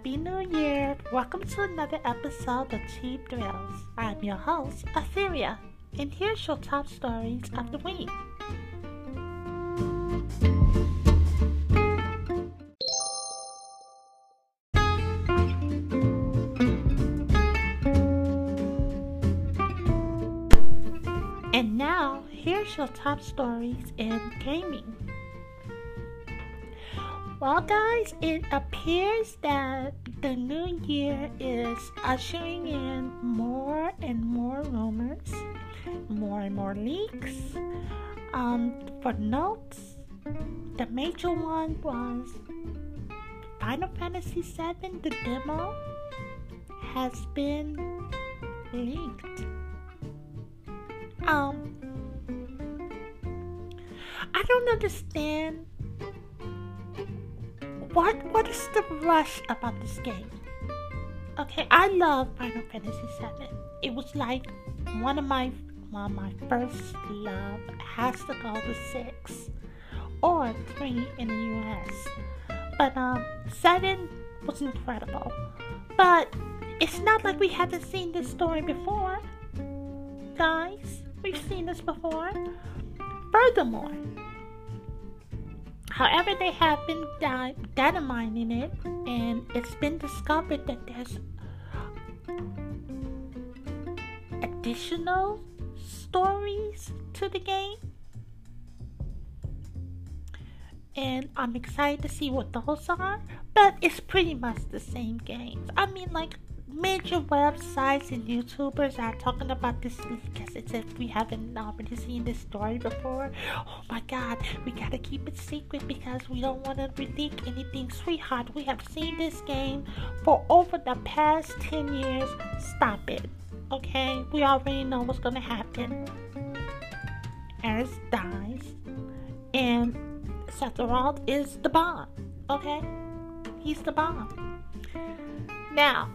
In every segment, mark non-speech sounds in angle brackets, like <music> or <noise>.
Happy New Year! Welcome to another episode of Cheap Thrills. I'm your host, Etheria, and here's your top stories of the week. And now, here's your top stories in gaming. Well, guys, it appears that the new year is ushering in more and more rumors, more and more leaks. Um, for notes, the major one was Final Fantasy VII, the demo, has been leaked. Um, I don't understand what what is the rush about this game? Okay, I love Final Fantasy VII. It was like one of my well, my first love has to go to six or three in the US. But um seven was incredible. But it's not like we haven't seen this story before. Guys, we've seen this before. Furthermore, However, they have been di- dynamiting it, and it's been discovered that there's additional stories to the game. And I'm excited to see what those are, but it's pretty much the same games. I mean, like, major websites and YouTubers are talking about this because it's if we haven't already seen this story before. Oh my god, we gotta keep it secret because we don't want to leak anything. Sweetheart, we have seen this game for over the past 10 years. Stop it. Okay? We already know what's gonna happen. Aerith dies, and Sephiroth is the bomb. Okay? He's the bomb. Now,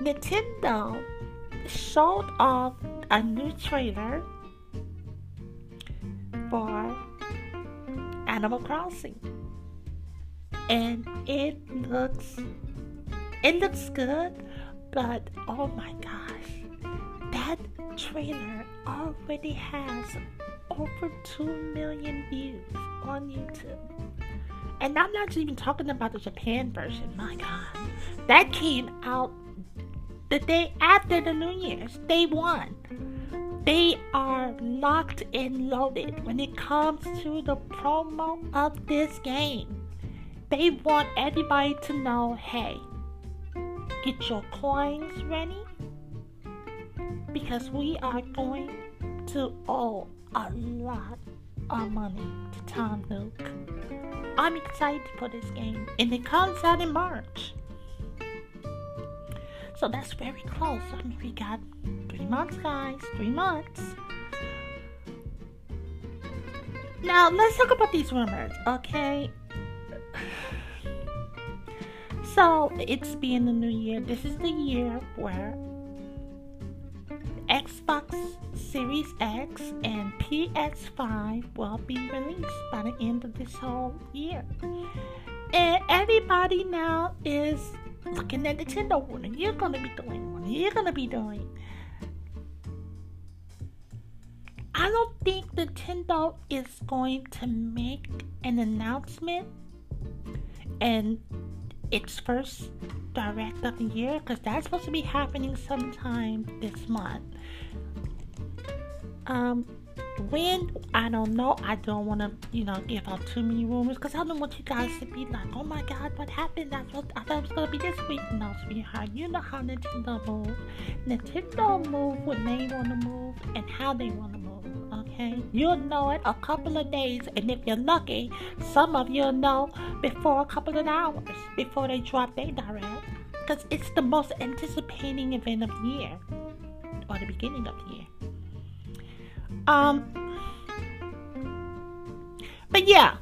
Nintendo showed off a new trailer for Animal Crossing. And it looks it looks good, but oh my gosh. That trailer already has over 2 million views on YouTube. And I'm not even talking about the Japan version. My god. That came out the day after the New Year's, day one. They are locked and loaded when it comes to the promo of this game. They want everybody to know hey, get your coins ready because we are going to owe a lot of money to Tom Nook. I'm excited for this game, and it comes out in March. So that's very close. I mean, we got three months, guys. Three months. Now, let's talk about these rumors, okay? <sighs> So, it's being the new year. This is the year where Xbox Series X and PS5 will be released by the end of this whole year. And everybody now is looking at Nintendo. What are you're gonna be doing? What are you gonna be doing? I don't think Nintendo is going to make an announcement and its first direct of the year because that's supposed to be happening sometime this month. Um, when I don't know, I don't want to, you know, give out too many rumors because I don't want you guys to be like, oh my god, what happened? I thought, I thought it was gonna be this week. No, sweetheart, you know how Nintendo move. Nintendo move when they want to move and how they want to move. Okay, you'll know it a couple of days, and if you're lucky, some of you'll know before a couple of hours before they drop their direct because it's the most anticipating event of the year or the beginning of the year. Um, but yeah,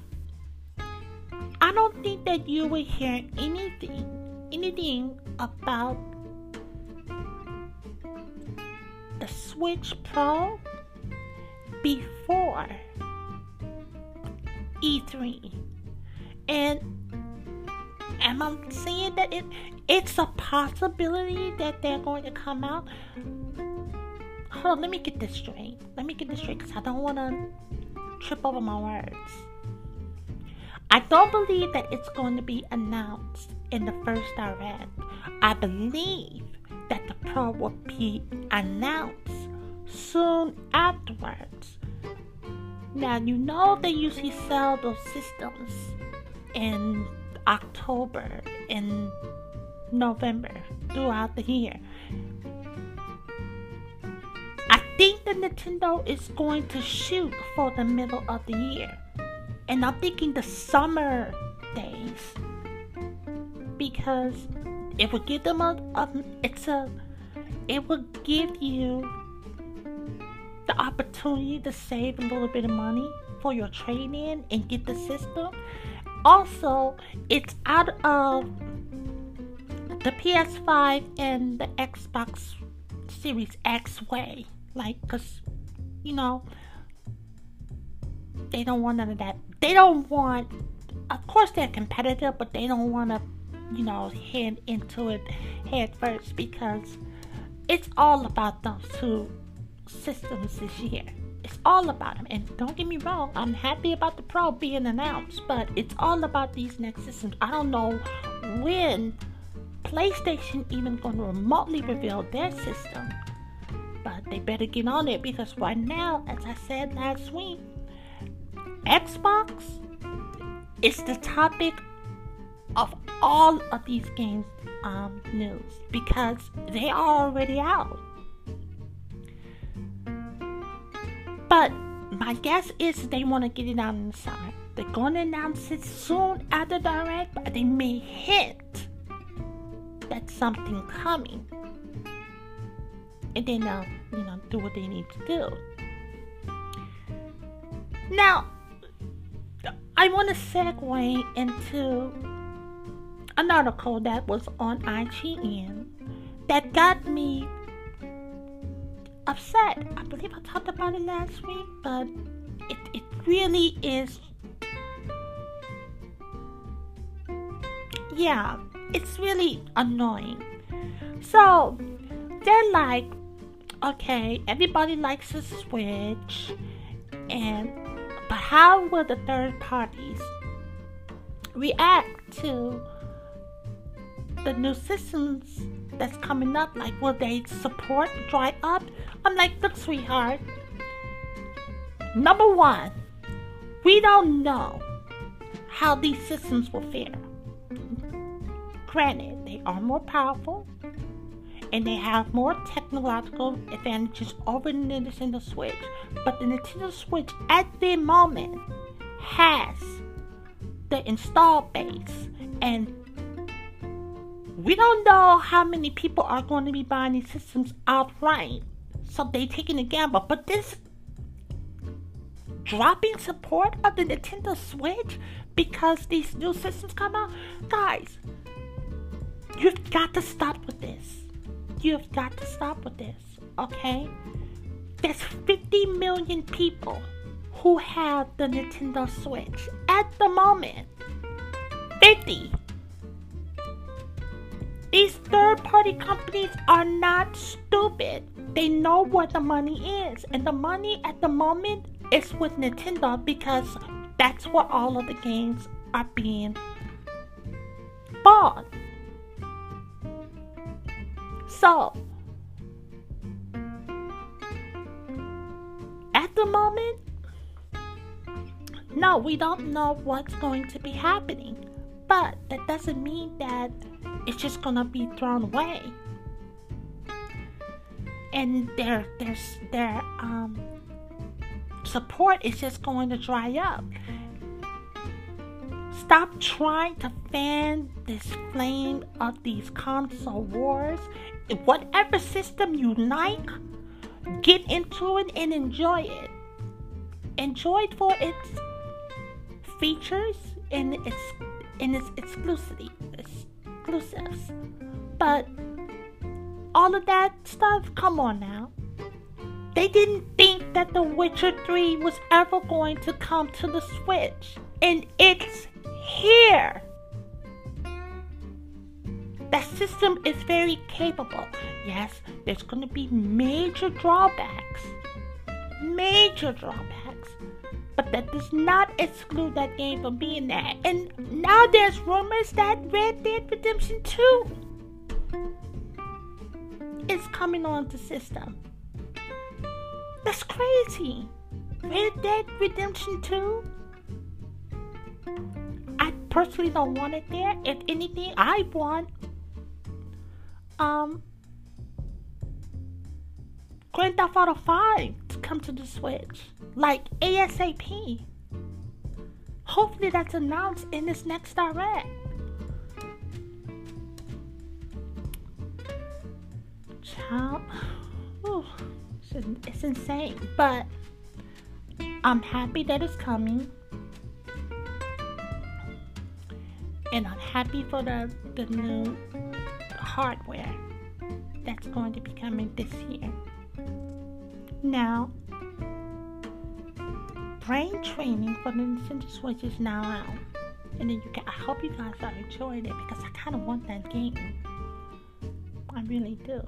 I don't think that you will hear anything, anything about the Switch Pro before E3. And am I saying that it it's a possibility that they're going to come out? Hold on, let me get this straight. Let me get this straight because I don't want to trip over my words. I don't believe that it's going to be announced in the first direct. I believe that the Pro will be announced soon afterwards. Now, you know they usually sell those systems in October and November throughout the year. Think the Nintendo is going to shoot for the middle of the year. And I'm thinking the summer days because it will give them a, a it's a it will give you the opportunity to save a little bit of money for your trade in and get the system. Also, it's out of the PS5 and the Xbox Series X way. Like, because, you know, they don't want none of that. They don't want, of course, they're competitive, but they don't want to, you know, head into it head first because it's all about those two systems this year. It's all about them. And don't get me wrong, I'm happy about the Pro being announced, but it's all about these next systems. I don't know when PlayStation even going to remotely reveal their system. They better get on it because right now, as I said last week, Xbox is the topic of all of these games um, news because they are already out. But my guess is they want to get it out in the summer. They're going to announce it soon after Direct, but they may hint that something coming. And then they'll, you know, do what they need to do. Now, I want to segue into an article that was on IGN that got me upset. I believe I talked about it last week, but it, it really is. Yeah, it's really annoying. So, they're like, okay, everybody likes the Switch, and but how will the third parties react to the new systems that's coming up? Like, will they support dry up? I'm like, look, sweetheart. Number one, we don't know how these systems will fare. Granted, they are more powerful and they have more technological advantages over the Nintendo Switch. But the Nintendo Switch at the moment has the install base and we don't know how many people are going to be buying these systems outright. So they're taking a gamble. But this dropping support of the Nintendo Switch because these new systems come out, guys, you've got to stop with this. You've got to stop with this, okay? There's 50 million people who have the Nintendo Switch at the moment. 50. These third party companies are not stupid. They know where the money is. And the money at the moment is with Nintendo because that's where all of the games are being bought. So, at the moment, no, we don't know what's going to be happening. But that doesn't mean that it's just gonna be thrown away. And their their their um support is just going to dry up. Stop trying to fan this flame of these console wars. Whatever system you like, get into it and enjoy it. Enjoy it for its features and its in its exclusivity exclusives. But all of that stuff, come on now. They didn't think that The Witcher 3 was ever going to come to the Switch. And it's here. That system is very capable. Yes, there's going to be major drawbacks. Major drawbacks. But that does not exclude that game from being there. And now there's rumors that Red Dead Redemption 2 is coming on the system. That's crazy. Red Dead Redemption 2? I personally don't want it there. If anything, I want um Grand Theft Auto 5 to come to the Switch. Like ASAP. Hopefully that's announced in this next direct. Child, Whew. it's insane, but I'm happy that it's coming. And I'm happy for the, the new hardware that's going to be coming this year. Now, brain training for the Nintendo Switch is now out. And then you can, I hope you guys are enjoying it because I kind of want that game. I really do.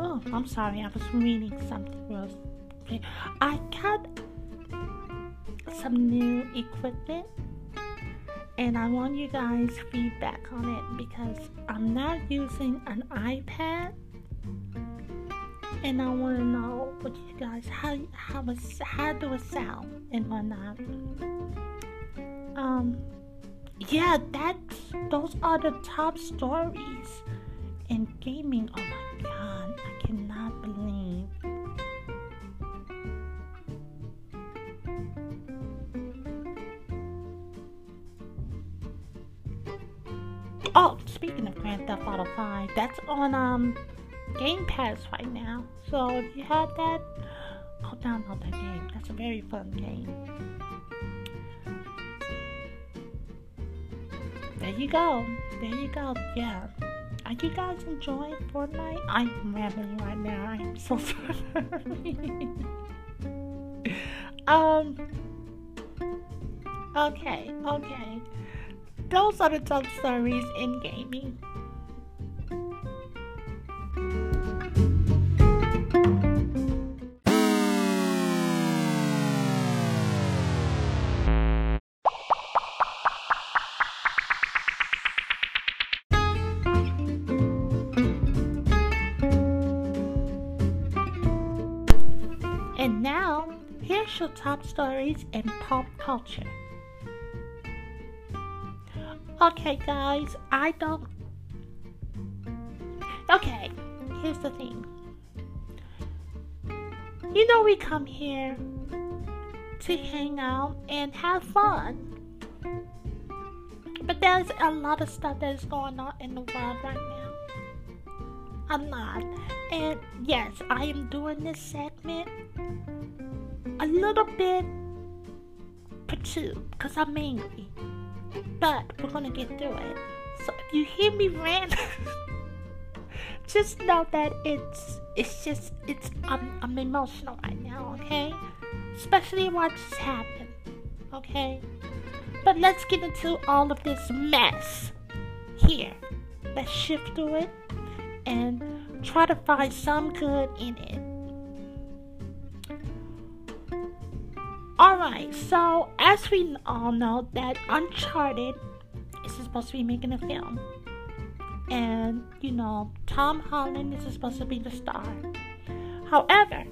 Oh, I'm sorry, I was reading something else. I got some new equipment and I want you guys feedback on it because I'm not using an iPad and I want to know what you guys how how was how do it sound and whatnot. Um, yeah, that's those are the top stories in gaming. Oh my god, I cannot believe. Oh, speaking of Grand Theft Auto 5, that's on um Game Pass right now. So if you have that, go download that game. That's a very fun game. There you go. There you go. Yeah. Are you guys enjoying Fortnite? I'm rambling right now. I'm so <laughs> sorry. <laughs> um. Okay. Okay. Those are the top stories in gaming. And now, here's your top stories in pop culture. Okay, guys, I don't. Okay, here's the thing. You know, we come here to hang out and have fun. But there's a lot of stuff that is going on in the world right now. A lot. And yes, I am doing this segment a little bit perturbed because I'm angry. But we're gonna get through it. So if you hear me rant, <laughs> just know that it's it's just it's I'm I'm emotional right now, okay? Especially what just happened. Okay? But let's get into all of this mess here. Let's shift through it and try to find some good in it. Alright, so as we all know that Uncharted is supposed to be making a film. And, you know, Tom Holland is supposed to be the star. However,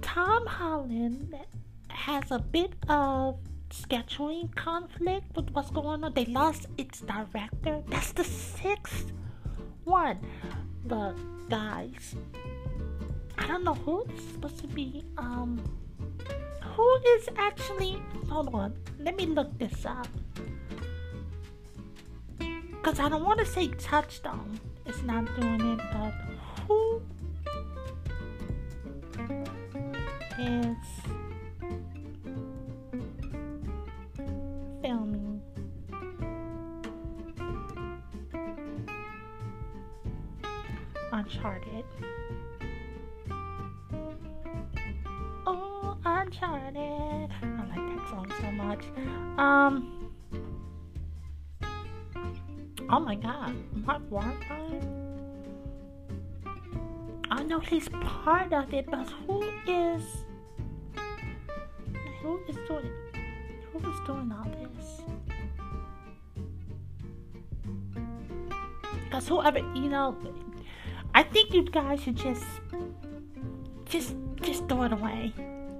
Tom Holland has a bit of scheduling conflict with what's going on. They lost its director. That's the sixth one. Look, guys, I don't know who is supposed to be um who is actually hold on let me look this up. Because i don't want to say touchstone it's not doing it but who is filming? Uncharted I like that song so much. Um. Oh my God, Mark Wahlberg. I know he's part of it, but who is? Who is doing? Who is doing all this? Because whoever, you know, I think you guys should just, just, just throw it away.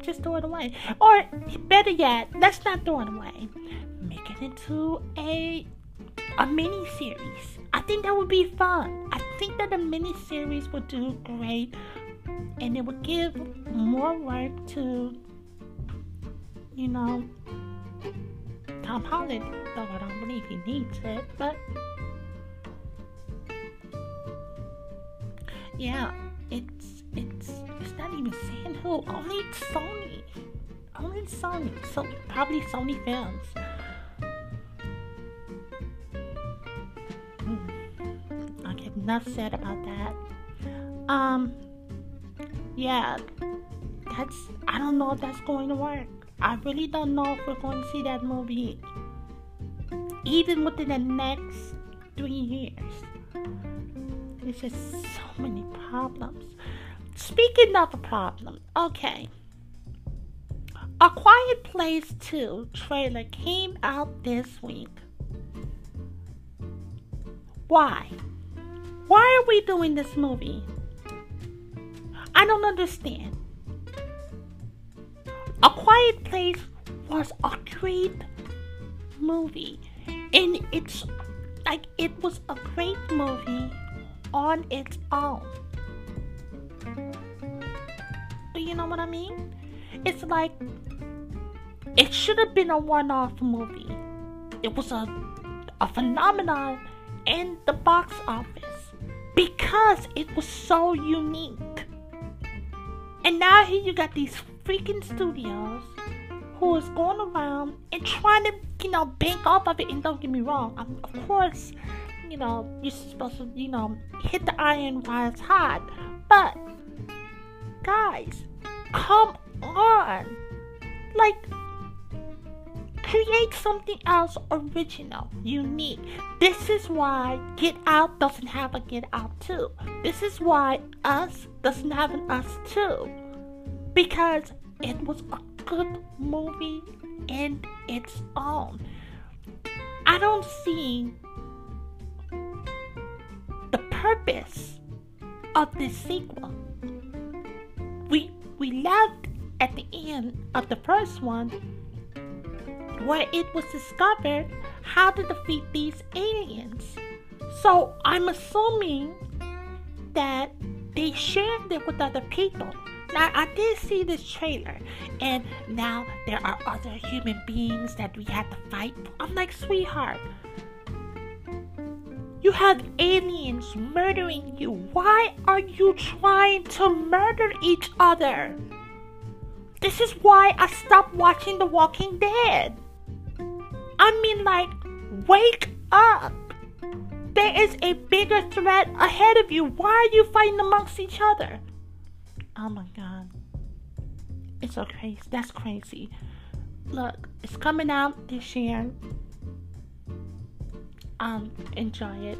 Just throw it away. Or better yet, let's not throw it away. Make it into a a mini series. I think that would be fun. I think that a mini series would do great, and it would give more work to, you know, Tom Holland. Though I don't believe he needs it, but yeah, it's it's it's not even saying who. Only Sony. Only Sony. So probably Sony Films. Hmm. Okay, enough said about that. Um, yeah, that's. I don't know if that's going to work. I really don't know if we're going to see that movie even within the next three years. There's just so many problems. Speaking of a problem, okay. A Quiet Place 2 trailer came out this week. Why? Why are we doing this movie? I don't understand. A Quiet Place was a great movie. And it's like it was a great movie on its own. You know what I mean? It's like it should have been a one-off movie. It was a a phenomenon in the box office because it was so unique. And now here you got these freaking studios who is going around and trying to, you know, bank off of it. And don't get me wrong, I'm, of course, you know, you're supposed to, you know, hit the iron while it's hot. But, guys, come on. Like, create something else original, unique. This is why Get Out doesn't have a Get Out 2. This is why Us doesn't have an Us 2. Because it was a good movie in its own. I don't see the purpose of this sequel. We left at the end of the first one where it was discovered how to defeat these aliens. So I'm assuming that they shared it with other people. Now I did see this trailer, and now there are other human beings that we had to fight. I'm like, sweetheart, you have aliens murdering you. Why are you trying to murder each other? This is why I stopped watching The Walking Dead. I mean, like, wake up. There is a bigger threat ahead of you. Why are you fighting amongst each other? Oh my god. It's so crazy. That's crazy. Look, it's coming out this year um, enjoy it.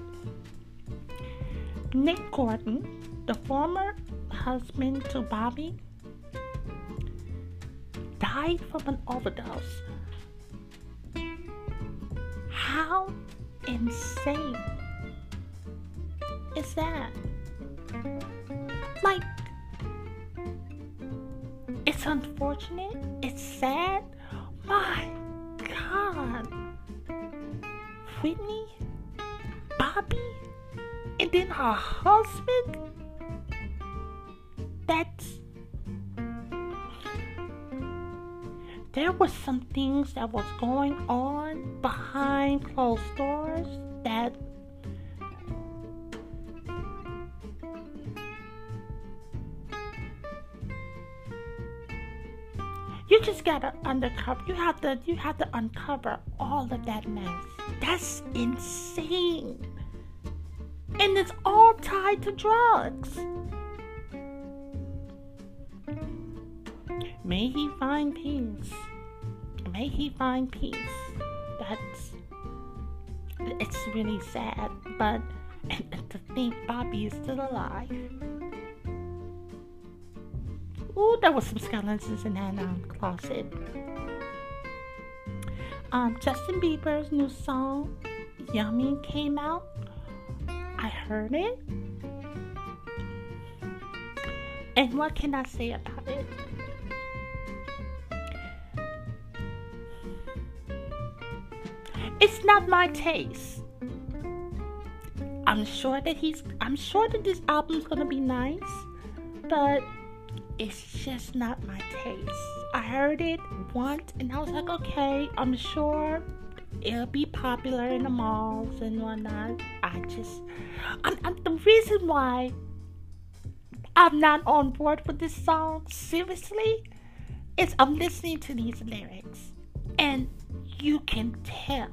Nick Gordon, the former husband to Bobby, died from an overdose. How insane is that? Like, it's unfortunate, it's sad. My God. Whitney, Bobby, and then her husband. That's. There were some things that was going on behind closed doors that you just gotta uncover you have to you have to uncover all of that mess. That's insane. And it's all tied to drugs. May he find peace. May he find peace. That's it's really sad, but <laughs> and to think Bobby is still alive. Ooh, there was some skeletons in that um, closet. Um, Justin Bieber's new song, Yummy, came out. I heard it. And what can I say about it? It's not my taste. I'm sure that he's I'm sure that this album's gonna be nice, but it's just not my taste. I heard it once and I was like, okay, I'm sure it'll be popular in the malls and whatnot. I just, I'm, I'm, the reason why I'm not on board with this song, seriously, is I'm listening to these lyrics and you can tell,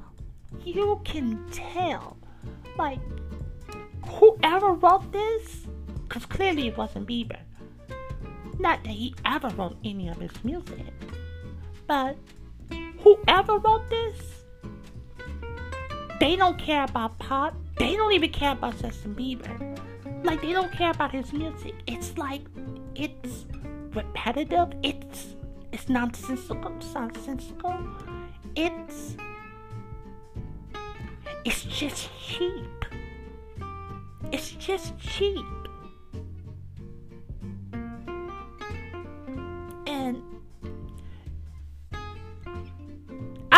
you can tell, like, whoever wrote this, because clearly it wasn't Bieber not that he ever wrote any of his music, but whoever wrote this, they don't care about pop. They don't even care about Justin Bieber. Like they don't care about his music. It's like it's repetitive. It's it's nonsensical. It's Nonsensical. It's it's just cheap. It's just cheap.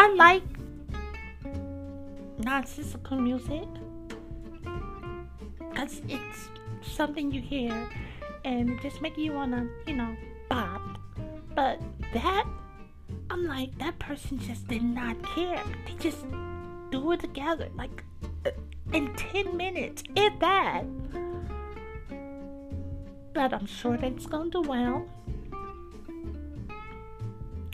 Like nonsensical music because it's something you hear and just make you wanna, you know, bop. But that, I'm like, that person just did not care. They just do it together, like uh, in 10 minutes, if that. But I'm sure it's gonna do well.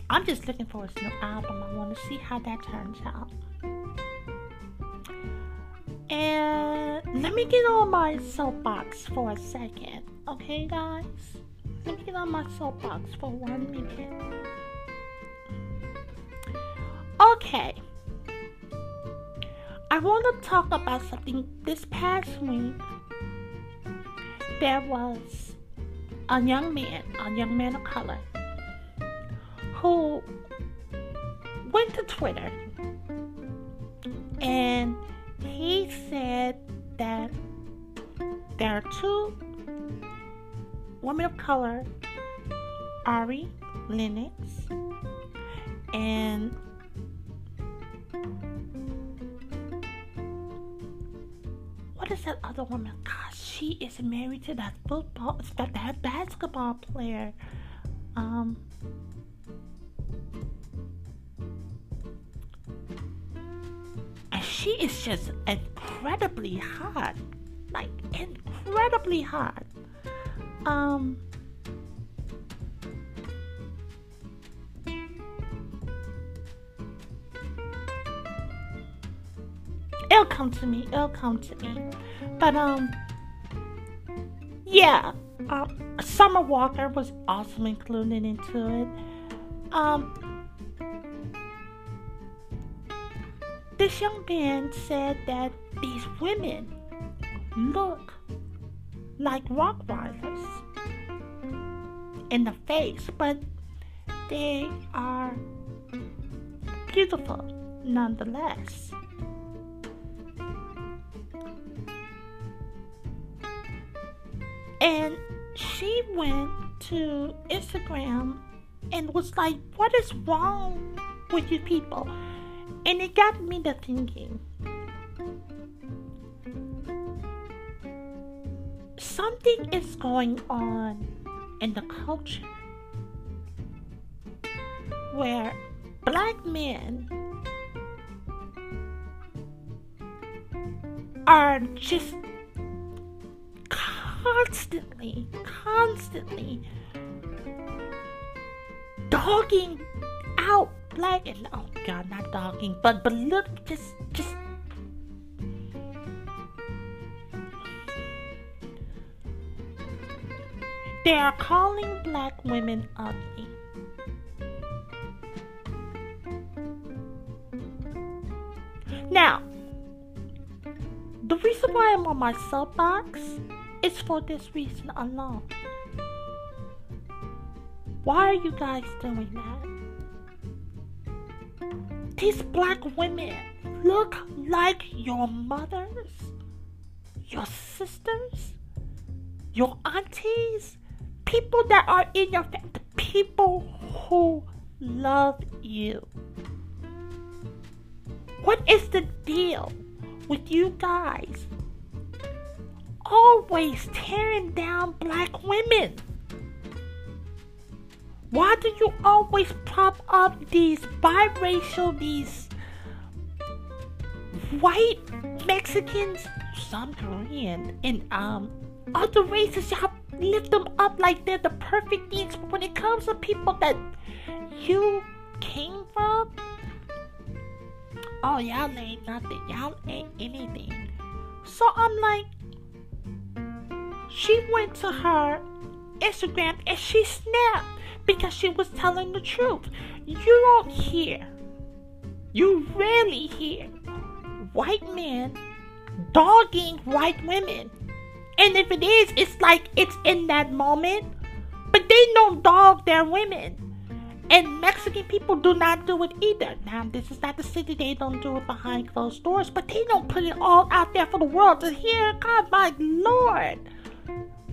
I'm just looking for his new album. I want to see how that turns out. And let me get on my soapbox for a second. Okay, guys? Let me get on my soapbox for one minute. Okay. I want to talk about something this past week. There was a young man, a young man of color, who went to Twitter and he said that there are two women of color, Ari Lennox and what is that other woman? Gosh, she is married to that football, that basketball player. Um, she is just incredibly hot. Like incredibly hot. Um It'll come to me. It'll come to me. But um yeah, um, Summer Walker was also included into it. Um, This young man said that these women look like Rottweilers in the face, but they are beautiful nonetheless. And she went to Instagram and was like, What is wrong with you people? And it got me thinking something is going on in the culture where black men are just constantly, constantly dogging out black and god, not dogging, but but look, just just. They are calling black women ugly. Now, the reason why I'm on my soapbox is for this reason alone. Why are you guys doing that? These black women look like your mothers, your sisters, your aunties, people that are in your family, people who love you. What is the deal with you guys always tearing down black women? Why do you always prop up these biracial, these white Mexicans, some Korean, and um other races? Y'all lift them up like they're the perfect things, but when it comes to people that you came from, oh y'all ain't nothing. Y'all ain't anything. So I'm like, she went to her Instagram and she snapped because she was telling the truth. You don't hear, you rarely hear white men dogging white women. And if it is, it's like it's in that moment. But they don't dog their women. And Mexican people do not do it either. Now, this is not the city, they don't do it behind closed doors, but they don't put it all out there for the world to hear. God, my Lord.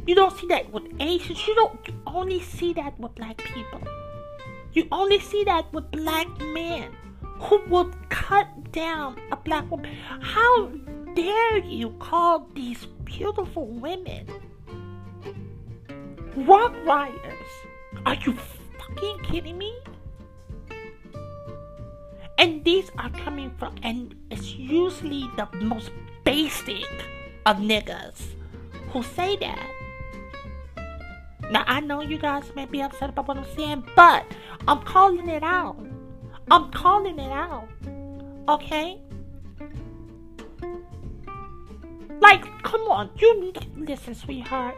You don't see that with Asians. You don't you only see that with black people. You only see that with black men who will cut down a black woman. How dare you call these beautiful women rock riders? Are you fucking kidding me? And these are coming from, and it's usually the most basic of niggas who say that. Now, I know you guys may be upset about what I'm saying, but I'm calling it out. I'm calling it out. Okay? Like, come on. You need to listen, sweetheart.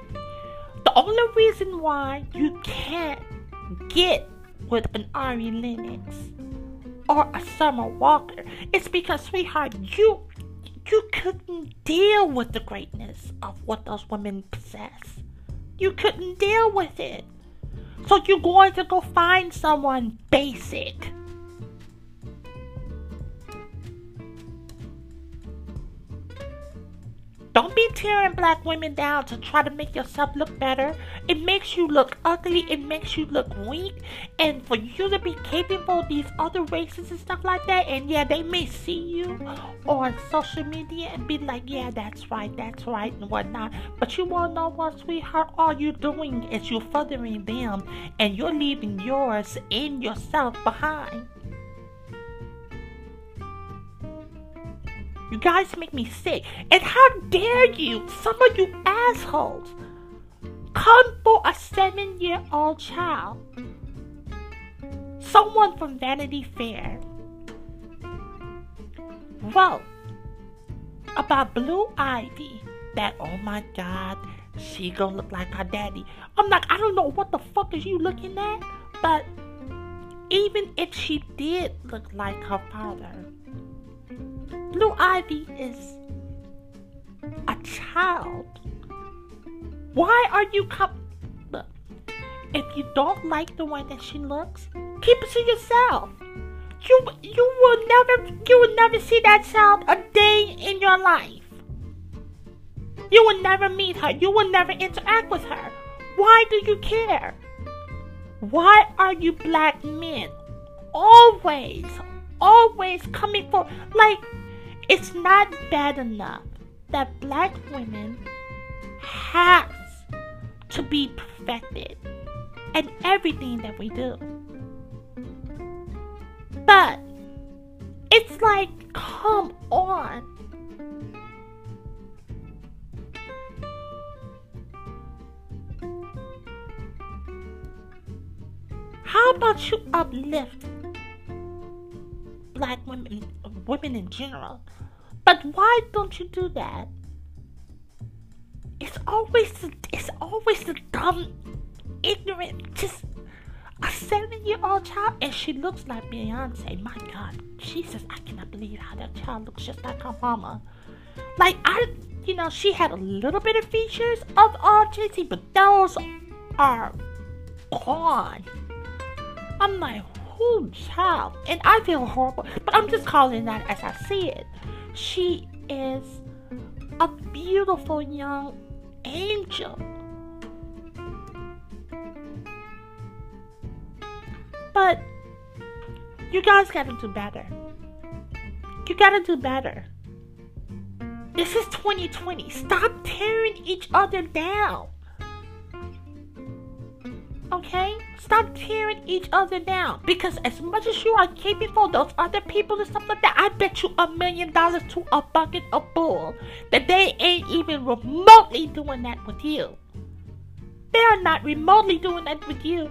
The only reason why you can't get with an Ari Lennox or a Summer Walker is because, sweetheart, you you couldn't deal with the greatness of what those women possess. You couldn't deal with it. So you're going to go find someone basic. Don't be tearing black women down to try to make yourself look better. It makes you look ugly. It makes you look weak. And for you to be capable of these other races and stuff like that, and yeah, they may see you on social media and be like, yeah, that's right, that's right, and whatnot. But you won't know what, sweetheart? All you're doing is you're furthering them and you're leaving yours and yourself behind. You guys make me sick. And how dare you, some of you assholes, come for a seven year old child? Someone from Vanity Fair wrote about Blue Ivy that, oh my god, she gonna look like her daddy. I'm like, I don't know what the fuck is you looking at, but even if she did look like her father, Blue Ivy is a child. Why are you come? Look, if you don't like the way that she looks, keep it to yourself. You you will never you will never see that child a day in your life. You will never meet her. You will never interact with her. Why do you care? Why are you black men always, always coming for like it's not bad enough that black women have to be perfected in everything that we do. But it's like, come on. How about you uplift black women, women in general? But why don't you do that? It's always the, it's always the dumb, ignorant. Just A seven year old child, and she looks like Beyonce. My God, Jesus, I cannot believe how that child looks just like her mama. Like, I, you know, she had a little bit of features of autism, but those are gone. I'm like, who child? And I feel horrible, but I'm just calling that as I see it. She is a beautiful young angel. But you guys gotta do better. You gotta do better. This is 2020. Stop tearing each other down. Okay? Stop tearing each other down. Because as much as you are keeping for those other people and stuff like that, I bet you a million dollars to a bucket of bull that they ain't even remotely doing that with you. They are not remotely doing that with you.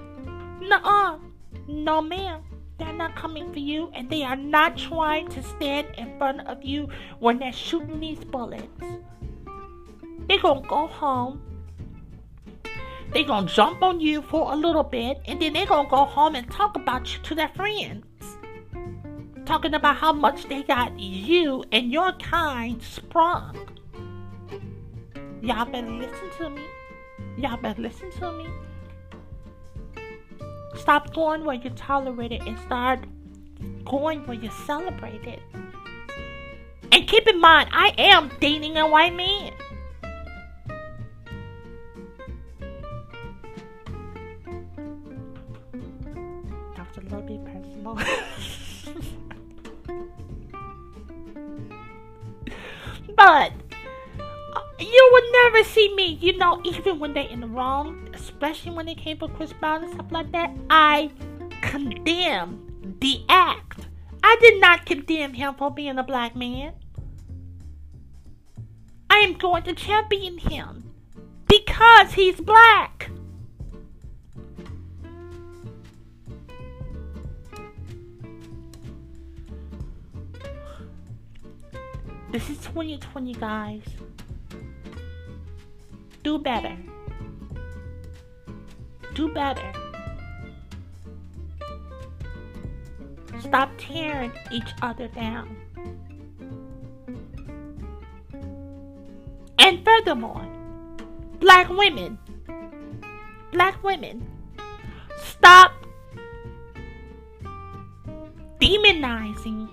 Nuh-uh. No, ma'am. They're not coming for you, and they are not trying to stand in front of you when they're shooting these bullets. They're gonna go home. They're gonna jump on you for a little bit, and then they're gonna go home and talk about you to their friends. Talking about how much they got you and your kind sprung. Y'all better listen to me. Y'all better listen to me. Stop going where you tolerate it and start going where you celebrate it. And keep in mind, I am dating a white man. <laughs> but uh, you would never see me, you know, even when they're in the wrong, especially when they came for Chris Brown and stuff like that. I condemn the act. I did not condemn him for being a black man. I am going to champion him because he's black. This is 2020, guys. Do better. Do better. Stop tearing each other down. And furthermore, black women, black women, stop demonizing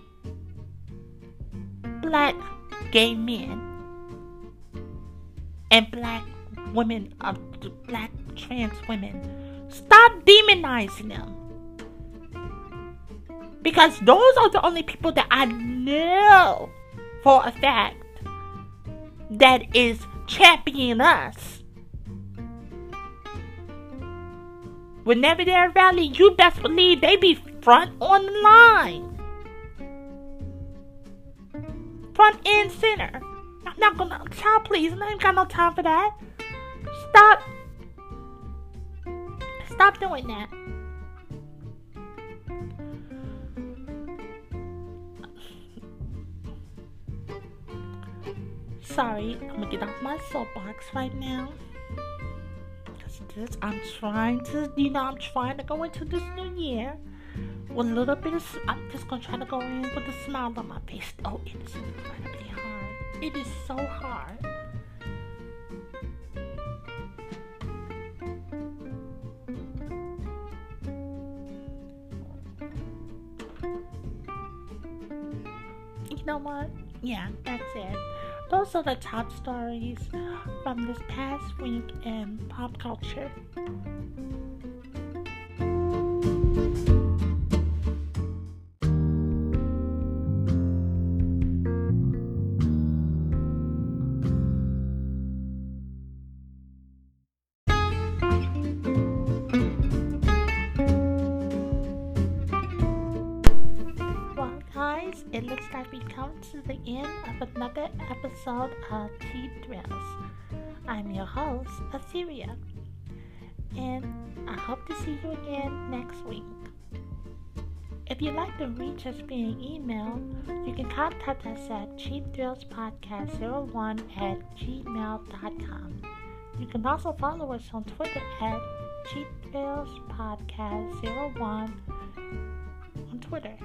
black gay men and black women, uh, black trans women. Stop demonizing them. Because those are the only people that I know for a fact that is championing us. Whenever they're rally, you best believe they be front on the line. Front and center. I'm not gonna, child, please. I ain't got no time for that. Stop. Stop doing that. Sorry, I'm gonna get off my soapbox right now. Cause this, I'm trying to, you know, I'm trying to go into this new year a little bit of. I'm just gonna try to go in with a smile on my face. Oh, it is incredibly hard. It is so hard. You know what? Yeah, that's it. Those are the top stories from this past week in pop culture. Come to the end of another episode of Cheap Thrills. I'm your host, Assyria, and I hope to see you again next week. If you'd like to reach us via email, you can contact us at cheapthrillspodcast01 at gmail.com. You can also follow us on Twitter at Cheap Thrills Podcast 01 on Twitter.